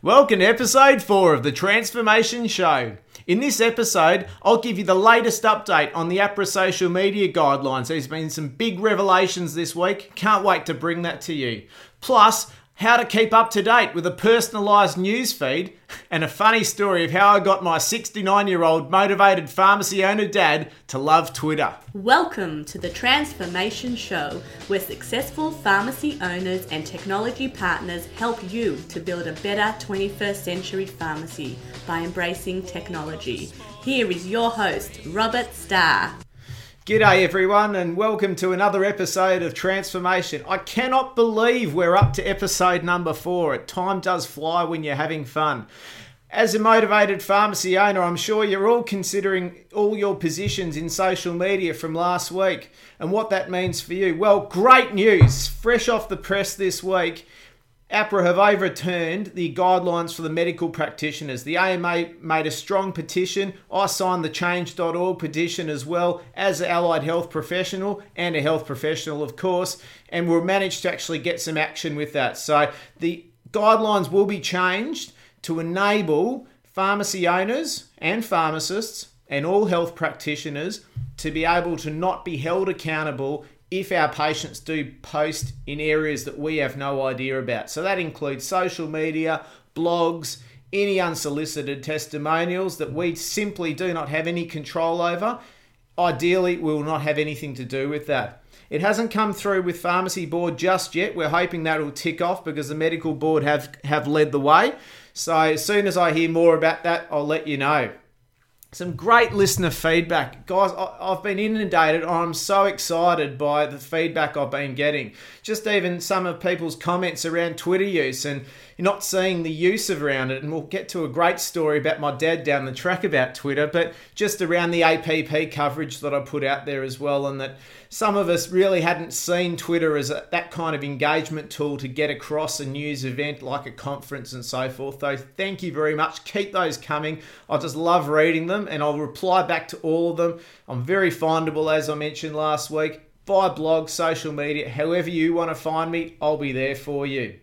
Welcome to episode 4 of the Transformation Show. In this episode, I'll give you the latest update on the AHPRA social media guidelines. There's been some big revelations this week. Can't wait to bring that to you. Plus, how to keep up to date with a personalised news feed, and a funny story of how I got my 69 year old motivated pharmacy owner dad to love Twitter. Welcome to the Transformation Show, where successful pharmacy owners and technology partners help you to build a better 21st century pharmacy by embracing technology. Here is your host, Robert Starr. G'day everyone and welcome to another episode of Transformation. I cannot believe we're up to episode number four. Time does fly when you're having fun. As a motivated pharmacy owner, I'm sure you're all considering all your positions in social media from last week and what that means for you. Well, great news, fresh off the press this week. AHPRA have overturned the guidelines for the medical practitioners. The AMA made a strong petition. I signed the change.org petition as well as an allied health professional and a health professional, of course, and we managed to actually get some action with that. So the guidelines will be changed to enable pharmacy owners and pharmacists and all health practitioners to be able to not be held accountable if our patients do post in areas that we have no idea about. So that includes social media, blogs, any unsolicited testimonials that we simply do not have any control over. Ideally, we will not have anything to do with that. It hasn't come through with pharmacy board just yet. We're hoping that will tick off because the medical board have have led the way. So as soon as I hear more about that, I'll let you know some great listener feedback. Guys, I've been inundated. I'm so excited by the feedback I've been getting. Just even some of people's comments around Twitter use and not seeing the use of around it. And we'll get to a great story about my dad down the track about Twitter, but just around the APP coverage that I put out there as well. And that some of us really hadn't seen Twitter as a, that kind of engagement tool to get across a news event like a conference and so forth. So thank you very much. Keep those coming. I just love reading them and I'll reply back to all of them. I'm very findable, as I mentioned last week, by blog, social media, however you want to find me, I'll be there for you.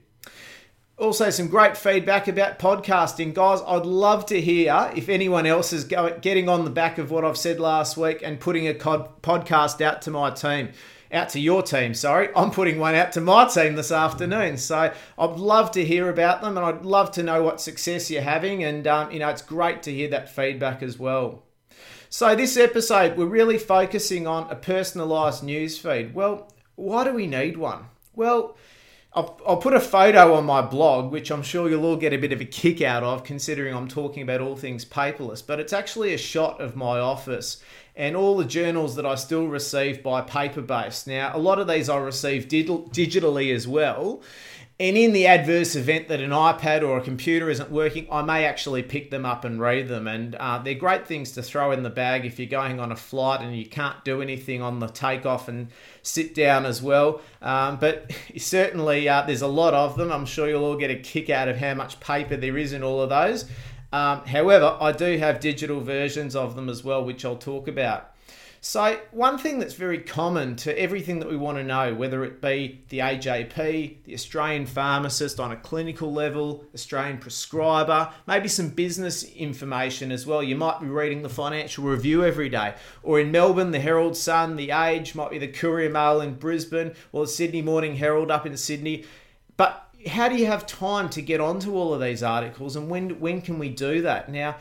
Also, some great feedback about podcasting. Guys, I'd love to hear if anyone else is going, getting on the back of what I've said last week and putting a podcast out to my team, out to your team, sorry. I'm putting one out to my team this afternoon. So I'd love to hear about them and I'd love to know what success you're having. And, um, you know, it's great to hear that feedback as well. So, this episode, we're really focusing on a personalised news feed. Well, why do we need one? Well, I'll, I'll put a photo on my blog, which I'm sure you'll all get a bit of a kick out of, considering I'm talking about all things paperless. But it's actually a shot of my office and all the journals that I still receive by paper based. Now, a lot of these I receive digitally as well. And in the adverse event that an iPad or a computer isn't working, I may actually pick them up and read them. And uh, they're great things to throw in the bag if you're going on a flight and you can't do anything on the takeoff and sit down as well. Um, but certainly, uh, there's a lot of them. I'm sure you'll all get a kick out of how much paper there is in all of those. Um, however, I do have digital versions of them as well, which I'll talk about. So, one thing that's very common to everything that we want to know, whether it be the AJP, the Australian pharmacist on a clinical level, Australian prescriber, maybe some business information as well. You might be reading the Financial Review every day, or in Melbourne, the Herald Sun, the Age, might be the Courier Mail in Brisbane, or the Sydney Morning Herald up in Sydney. But how do you have time to get onto all of these articles, and when when can we do that? Now,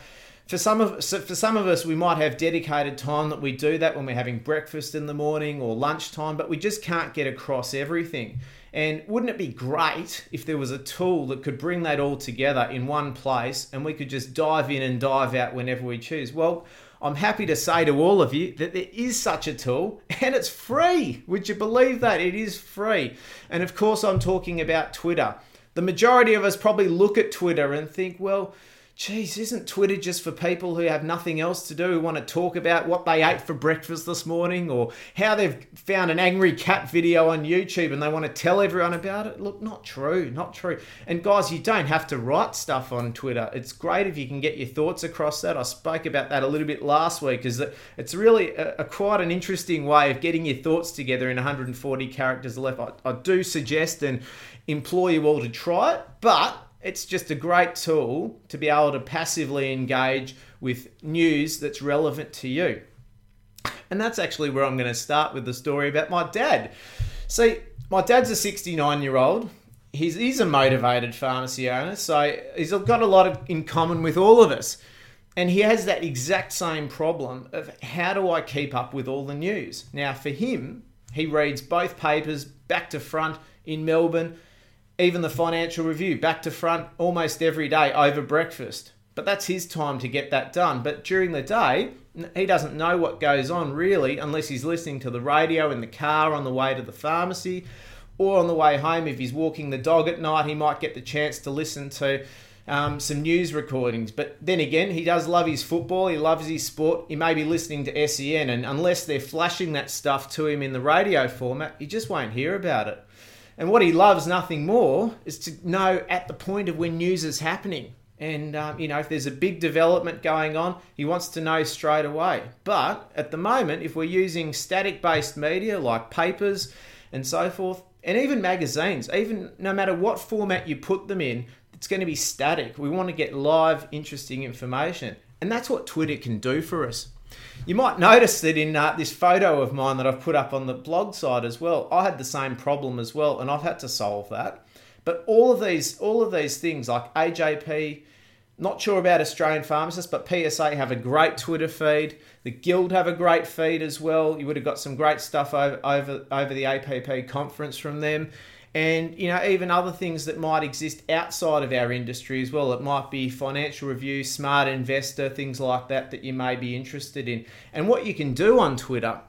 for some of for some of us we might have dedicated time that we do that when we're having breakfast in the morning or lunchtime but we just can't get across everything and wouldn't it be great if there was a tool that could bring that all together in one place and we could just dive in and dive out whenever we choose well I'm happy to say to all of you that there is such a tool and it's free. Would you believe that? It is free. And of course, I'm talking about Twitter. The majority of us probably look at Twitter and think, well, Geez, isn't Twitter just for people who have nothing else to do, who want to talk about what they ate for breakfast this morning or how they've found an angry cat video on YouTube and they want to tell everyone about it? Look, not true, not true. And guys, you don't have to write stuff on Twitter. It's great if you can get your thoughts across that. I spoke about that a little bit last week, is that it's really a, a quite an interesting way of getting your thoughts together in 140 characters left. I, I do suggest and implore you all to try it, but it's just a great tool to be able to passively engage with news that's relevant to you. And that's actually where I'm going to start with the story about my dad. See, my dad's a 69 year old. He's, he's a motivated pharmacy owner, so he's got a lot of, in common with all of us. And he has that exact same problem of how do I keep up with all the news? Now, for him, he reads both papers back to front in Melbourne, even the financial review back to front almost every day over breakfast. But that's his time to get that done. But during the day, he doesn't know what goes on really unless he's listening to the radio in the car on the way to the pharmacy or on the way home. If he's walking the dog at night, he might get the chance to listen to um, some news recordings. But then again, he does love his football, he loves his sport. He may be listening to SEN, and unless they're flashing that stuff to him in the radio format, he just won't hear about it. And what he loves nothing more is to know at the point of when news is happening. And, um, you know, if there's a big development going on, he wants to know straight away. But at the moment, if we're using static based media like papers and so forth, and even magazines, even no matter what format you put them in, it's going to be static. We want to get live, interesting information. And that's what Twitter can do for us. You might notice that in uh, this photo of mine that I've put up on the blog site as well, I had the same problem as well, and I've had to solve that. But all of these, all of these things like AJP, not sure about Australian pharmacists, but PSA have a great Twitter feed. The Guild have a great feed as well. You would have got some great stuff over over, over the APP conference from them and you know even other things that might exist outside of our industry as well. It might be financial review smart investor things like that that you may be interested in. And what you can do on twitter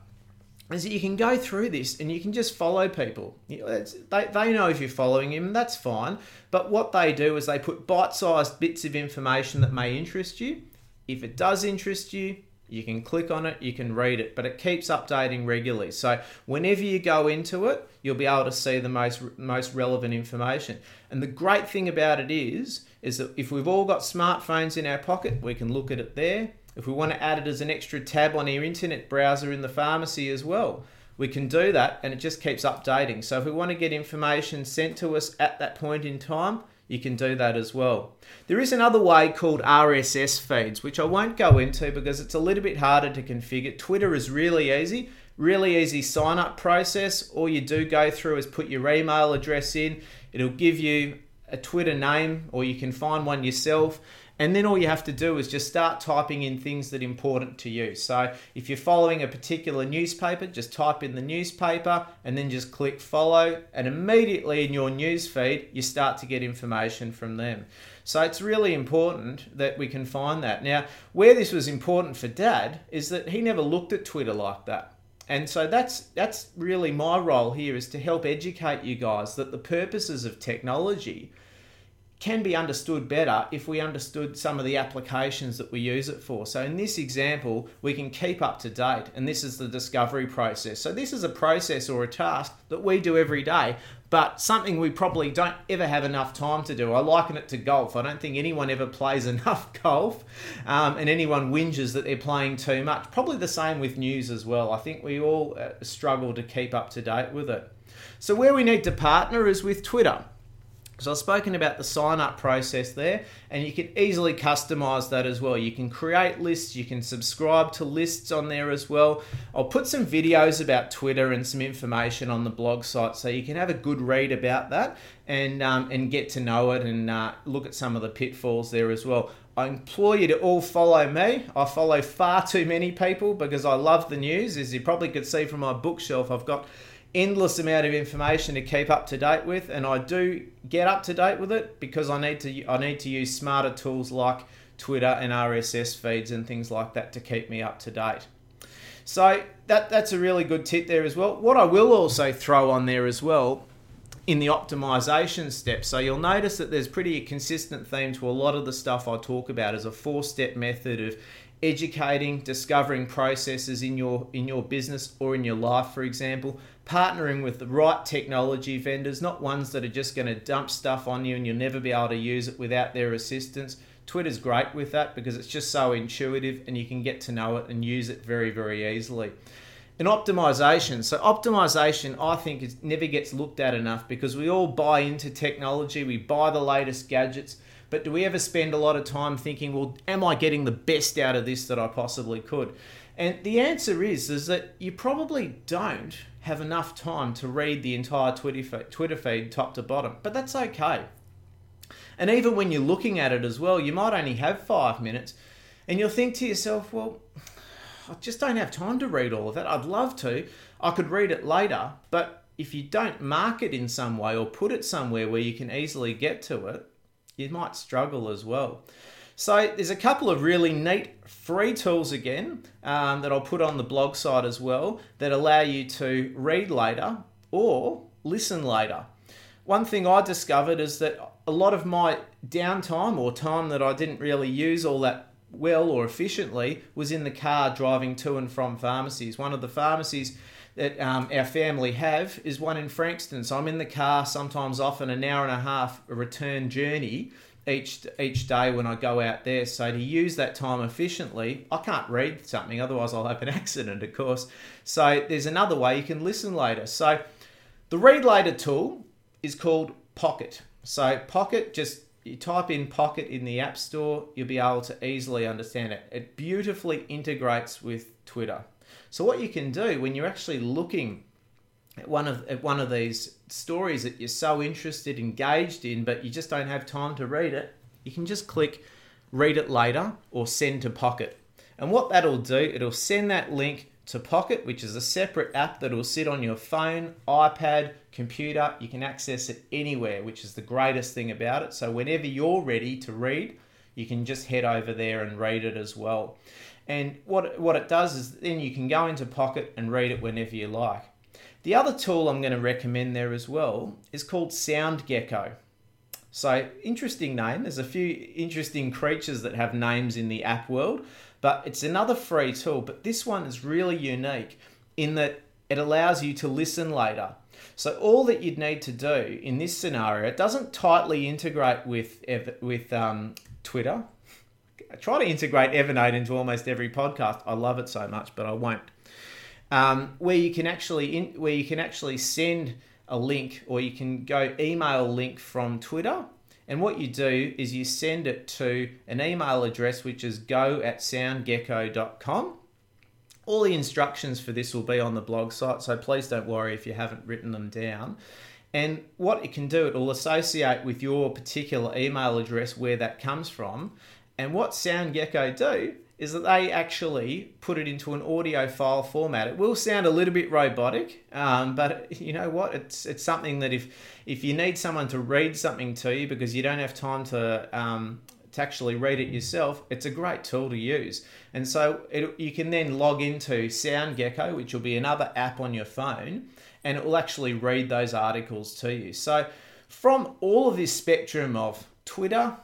is that you can go through this and you can just follow people. You know, they, they know if you're following them, that's fine. But what they do is they put bite-sized bits of information that may interest you. If it does interest you you can click on it, you can read it, but it keeps updating regularly. So whenever you go into it, you'll be able to see the most most relevant information. And the great thing about it is is that if we've all got smartphones in our pocket, we can look at it there. If we want to add it as an extra tab on our internet browser in the pharmacy as well, we can do that and it just keeps updating. So if we want to get information sent to us at that point in time, you can do that as well. There is another way called RSS feeds, which I won't go into because it's a little bit harder to configure. Twitter is really easy, really easy sign up process. All you do go through is put your email address in, it'll give you a Twitter name, or you can find one yourself. And then all you have to do is just start typing in things that are important to you. So if you're following a particular newspaper, just type in the newspaper and then just click follow. And immediately in your news feed, you start to get information from them. So it's really important that we can find that. Now, where this was important for dad is that he never looked at Twitter like that. And so that's that's really my role here is to help educate you guys that the purposes of technology can be understood better if we understood some of the applications that we use it for. So, in this example, we can keep up to date, and this is the discovery process. So, this is a process or a task that we do every day, but something we probably don't ever have enough time to do. I liken it to golf. I don't think anyone ever plays enough golf, um, and anyone whinges that they're playing too much. Probably the same with news as well. I think we all uh, struggle to keep up to date with it. So, where we need to partner is with Twitter. So I've spoken about the sign up process there, and you can easily customize that as well. You can create lists, you can subscribe to lists on there as well. I'll put some videos about Twitter and some information on the blog site so you can have a good read about that and, um, and get to know it and uh, look at some of the pitfalls there as well. I implore you to all follow me. I follow far too many people because I love the news. As you probably could see from my bookshelf, I've got endless amount of information to keep up to date with, and I do get up to date with it because I need to I need to use smarter tools like Twitter and RSS feeds and things like that to keep me up to date. So that that's a really good tip there as well. What I will also throw on there as well in the optimization step. So you'll notice that there's pretty consistent theme to a lot of the stuff I talk about as a four-step method of educating, discovering processes in your in your business or in your life, for example, partnering with the right technology vendors, not ones that are just going to dump stuff on you and you'll never be able to use it without their assistance. Twitter's great with that because it's just so intuitive and you can get to know it and use it very, very easily. And optimization. So optimization, I think, is never gets looked at enough because we all buy into technology, we buy the latest gadgets, but do we ever spend a lot of time thinking, well, am I getting the best out of this that I possibly could? And the answer is is that you probably don't have enough time to read the entire Twitter feed, Twitter feed top to bottom, but that's okay. And even when you're looking at it as well, you might only have five minutes, and you'll think to yourself, well, I just don't have time to read all of that. I'd love to. I could read it later, but if you don't mark it in some way or put it somewhere where you can easily get to it, you might struggle as well. So there's a couple of really neat free tools again um, that I'll put on the blog site as well that allow you to read later or listen later. One thing I discovered is that a lot of my downtime or time that I didn't really use all that well or efficiently was in the car driving to and from pharmacies. One of the pharmacies that um, our family have is one in Frankston. So I'm in the car sometimes often an hour and a half return journey each each day when I go out there. So to use that time efficiently, I can't read something, otherwise I'll have an accident, of course. So there's another way you can listen later. So the read later tool is called Pocket. So Pocket just you type in Pocket in the App Store, you'll be able to easily understand it. It beautifully integrates with Twitter. So what you can do when you're actually looking one of uh, one of these stories that you're so interested, engaged in, but you just don't have time to read it, you can just click read it later or send to Pocket. And what that'll do, it'll send that link to Pocket, which is a separate app that will sit on your phone, iPad, computer. You can access it anywhere, which is the greatest thing about it. So whenever you're ready to read, you can just head over there and read it as well. And what what it does is then you can go into Pocket and read it whenever you like. The other tool I'm going to recommend there as well is called SoundGecko. So, interesting name. There's a few interesting creatures that have names in the app world, but it's another free tool. But this one is really unique in that it allows you to listen later. So, all that you'd need to do in this scenario, it doesn't tightly integrate with, with um, Twitter. I try to integrate Evernote into almost every podcast. I love it so much, but I won't um, where you can actually in, where you can actually send a link or you can go email link from Twitter. And what you do is you send it to an email address which is go at soundgecko.com. All the instructions for this will be on the blog site, so please don't worry if you haven't written them down. And what it can do, it will associate with your particular email address where that comes from. And what SoundGecko do is that they actually put it into an audio file format. It will sound a little bit robotic, um, but you know what? It's it's something that if if you need someone to read something to you because you don't have time to um, to actually read it yourself, it's a great tool to use. And so it, you can then log into SoundGecko, which will be another app on your phone, and it will actually read those articles to you. So from all of this spectrum of Twitter,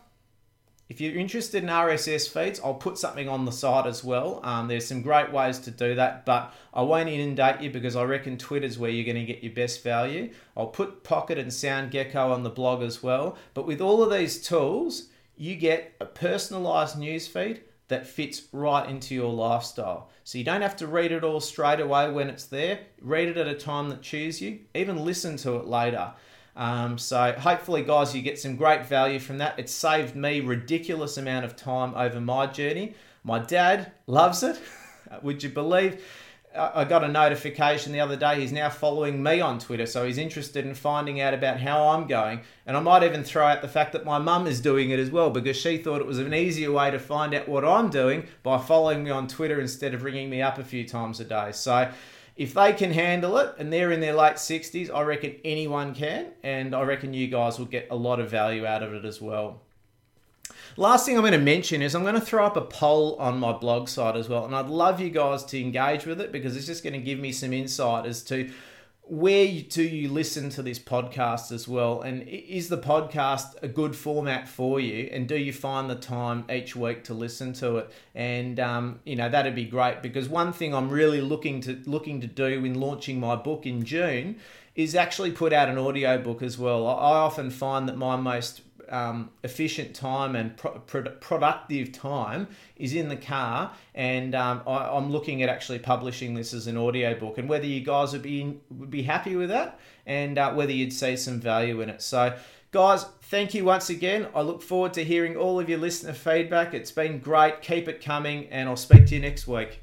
if you're interested in RSS feeds, I'll put something on the site as well. Um, there's some great ways to do that, but I won't inundate you because I reckon Twitter's where you're going to get your best value. I'll put Pocket and SoundGecko on the blog as well. But with all of these tools, you get a personalized newsfeed that fits right into your lifestyle. So you don't have to read it all straight away when it's there. Read it at a time that chooses you. Even listen to it later. Um, so hopefully, guys, you get some great value from that. It saved me ridiculous amount of time over my journey. My dad loves it. Would you believe? I got a notification the other day. He's now following me on Twitter, so he's interested in finding out about how I'm going. And I might even throw out the fact that my mum is doing it as well because she thought it was an easier way to find out what I'm doing by following me on Twitter instead of ringing me up a few times a day. So if they can handle it and they're in their late 60s, I reckon anyone can. And I reckon you guys will get a lot of value out of it as well. Last thing I'm going to mention is I'm going to throw up a poll on my blog site as well. And I'd love you guys to engage with it because it's just going to give me some insight as to where do you listen to this podcast as well? And is the podcast a good format for you? And do you find the time each week to listen to it? And um, you know that'd be great because one thing I'm really looking to looking to do in launching my book in June is actually put out an audio book as well. I often find that my most um, efficient time and pro- pro- productive time is in the car. And um, I, am looking at actually publishing this as an audio book, and whether you guys would be would be happy with that, and uh, whether you'd see some value in it. So. Guys, thank you once again. I look forward to hearing all of your listener feedback. It's been great. Keep it coming, and I'll speak to you next week.